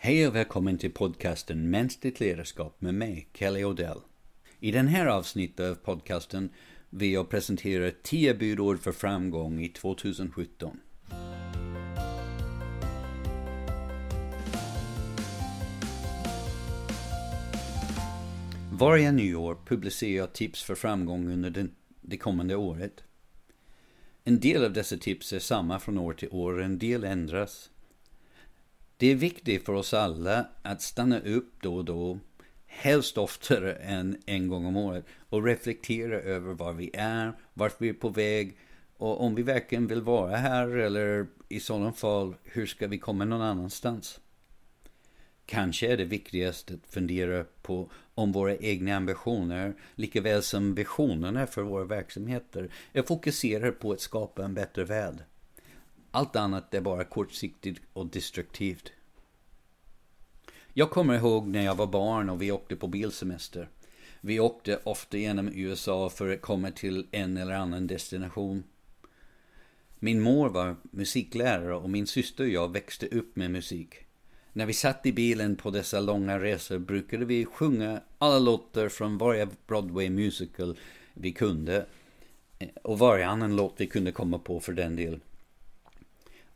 Hej och välkommen till podcasten Mänskligt ledarskap med mig, Kelly Odell. I den här avsnittet av podcasten vill jag presentera 10 budord för framgång i 2017. Varje nyår publicerar jag tips för framgång under den, det kommande året. En del av dessa tips är samma från år till år, en del ändras. Det är viktigt för oss alla att stanna upp då och då, helst oftare än en gång om året, och reflektera över var vi är, vart vi är på väg och om vi verkligen vill vara här eller i sådana fall, hur ska vi komma någon annanstans? Kanske är det viktigast att fundera på om våra egna ambitioner, lika väl som visionerna för våra verksamheter, är fokuserade på att skapa en bättre värld. Allt annat är bara kortsiktigt och destruktivt. Jag kommer ihåg när jag var barn och vi åkte på bilsemester. Vi åkte ofta genom USA för att komma till en eller annan destination. Min mor var musiklärare och min syster och jag växte upp med musik. När vi satt i bilen på dessa långa resor brukade vi sjunga alla låtar från varje Broadway musical vi kunde. Och varje annan låt vi kunde komma på för den del.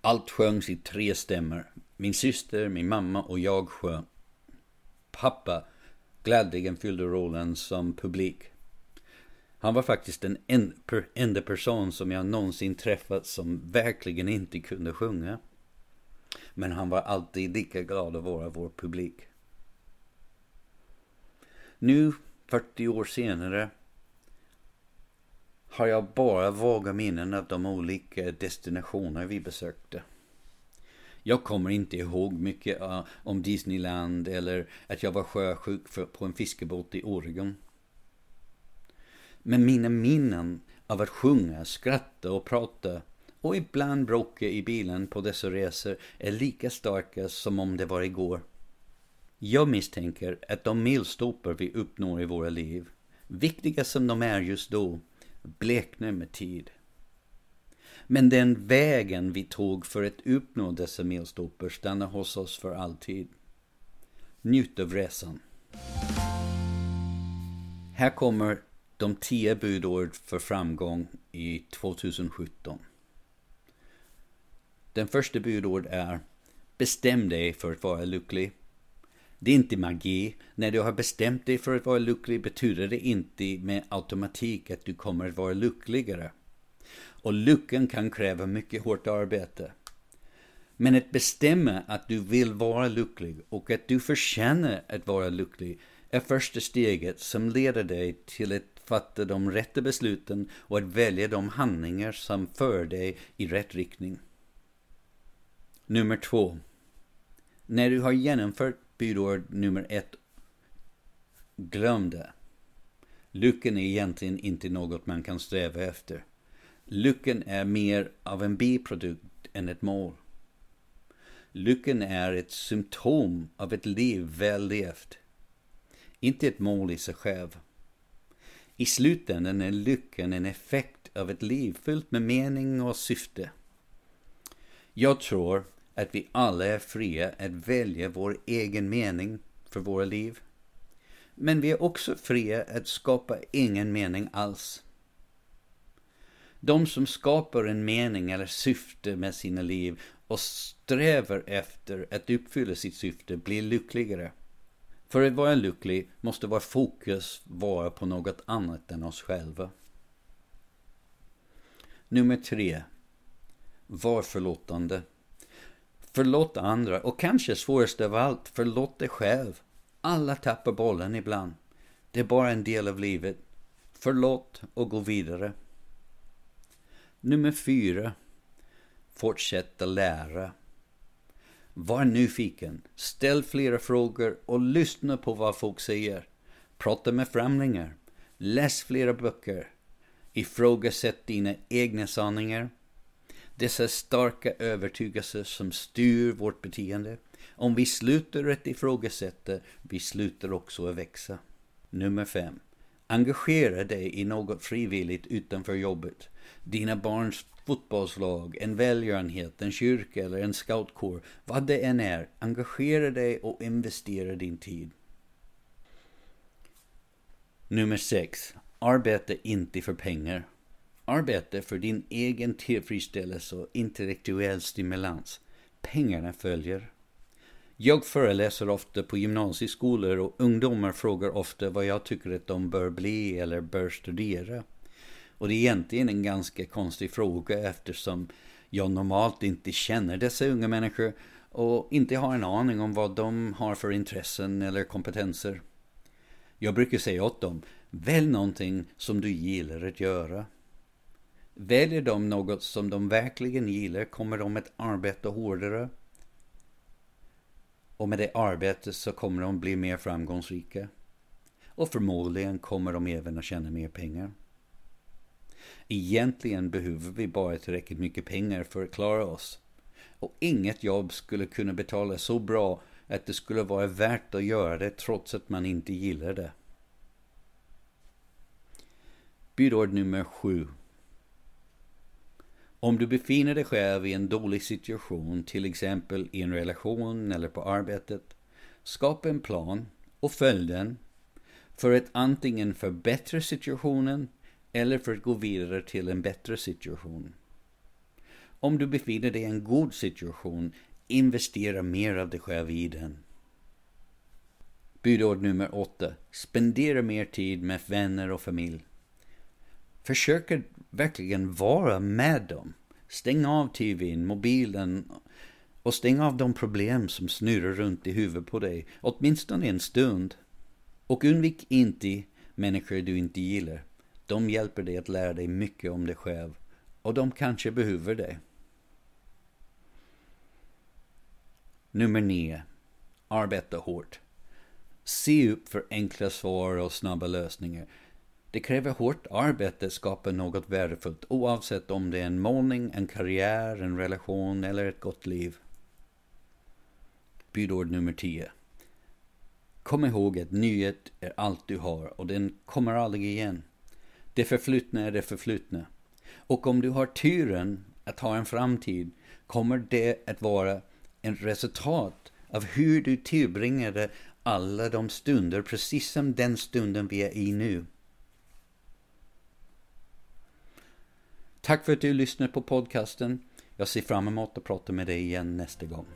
Allt sjöngs i tre stämmer. Min syster, min mamma och jag sjöng. Pappa gladeligen fyllde rollen som publik. Han var faktiskt den enda person som jag någonsin träffat som verkligen inte kunde sjunga. Men han var alltid lika glad att vara vår publik. Nu, 40 år senare, har jag bara vaga minnen av de olika destinationer vi besökte. Jag kommer inte ihåg mycket eh, om Disneyland eller att jag var sjösjuk på en fiskebåt i Oregon. Men mina minnen av att sjunga, skratta och prata och ibland bråka i bilen på dessa resor är lika starka som om det var igår. Jag misstänker att de milstolpar vi uppnår i våra liv, viktiga som de är just då, bleknar med tid. Men den vägen vi tog för att uppnå dessa milstolpar stannar hos oss för alltid. Njut av resan. Här kommer de tio budord för framgång i 2017. Den första budord är Bestäm dig för att vara lycklig. Det är inte magi. När du har bestämt dig för att vara lycklig betyder det inte med automatik att du kommer att vara lyckligare. Och lyckan kan kräva mycket hårt arbete. Men att bestämma att du vill vara lycklig och att du förtjänar att vara lycklig är första steget som leder dig till att fatta de rätta besluten och att välja de handlingar som för dig i rätt riktning. Nummer två. När du har genomfört budord nummer ett, glöm det. Lyckan är egentligen inte något man kan sträva efter. Lyckan är mer av en biprodukt än ett mål. Lyckan är ett symptom av ett liv väl levt. Inte ett mål i sig själv. I slutändan är lyckan en effekt av ett liv fyllt med mening och syfte. Jag tror att vi alla är fria att välja vår egen mening för våra liv. Men vi är också fria att skapa ingen mening alls. De som skapar en mening eller syfte med sina liv och strävar efter att uppfylla sitt syfte blir lyckligare. För att vara lycklig måste vår fokus vara på något annat än oss själva. Nummer tre. Var förlåtande. Förlåt andra och kanske svårast av allt, förlåt dig själv. Alla tappar bollen ibland. Det är bara en del av livet. Förlåt och gå vidare. Nummer fyra. att lära. Var nyfiken, ställ flera frågor och lyssna på vad folk säger. Prata med främlingar. Läs flera böcker. Ifrågasätt dina egna sanningar. Dessa starka övertygelser som styr vårt beteende. Om vi slutar att ifrågasätta, vi slutar också att växa. Nummer 5. Engagera dig i något frivilligt utanför jobbet. dina barns fotbollslag, en välgörenhet, en kyrka eller en scoutkår, vad det än är, engagera dig och investera din tid. Nummer 6. Arbeta inte för pengar. Arbete för din egen tillfredsställelse och intellektuell stimulans. Pengarna följer. Jag föreläser ofta på gymnasieskolor och ungdomar frågar ofta vad jag tycker att de bör bli eller bör studera. Och det är egentligen en ganska konstig fråga eftersom jag normalt inte känner dessa unga människor och inte har en aning om vad de har för intressen eller kompetenser. Jag brukar säga åt dem, välj någonting som du gillar att göra. Väljer de något som de verkligen gillar kommer de att arbeta hårdare. Och med det arbetet så kommer de bli mer framgångsrika. Och förmodligen kommer de även att tjäna mer pengar. Egentligen behöver vi bara tillräckligt mycket pengar för att klara oss. Och inget jobb skulle kunna betala så bra att det skulle vara värt att göra det trots att man inte gillar det. Budord nummer sju. Om du befinner dig själv i en dålig situation, till exempel i en relation eller på arbetet, skapa en plan och följ den för att antingen förbättra situationen eller för att gå vidare till en bättre situation. Om du befinner dig i en god situation, investera mer av dig själv i den. Budord nummer 8. Spendera mer tid med vänner och familj. Försök att verkligen vara med dem. Stäng av tvn, mobilen och stäng av de problem som snurrar runt i huvudet på dig, åtminstone en stund. Och undvik inte människor du inte gillar. De hjälper dig att lära dig mycket om dig själv och de kanske behöver dig. Nummer 9. Arbeta hårt. Se upp för enkla svar och snabba lösningar. Det kräver hårt arbete att skapa något värdefullt oavsett om det är en målning, en karriär, en relation eller ett gott liv. Budord nummer 10. Kom ihåg att nyhet är allt du har och den kommer aldrig igen. Det förflutna är det förflutna. Och om du har turen att ha en framtid kommer det att vara ett resultat av hur du tillbringade alla de stunder, precis som den stunden vi är i nu. Tack för att du lyssnar på podcasten. Jag ser fram emot att prata med dig igen nästa gång.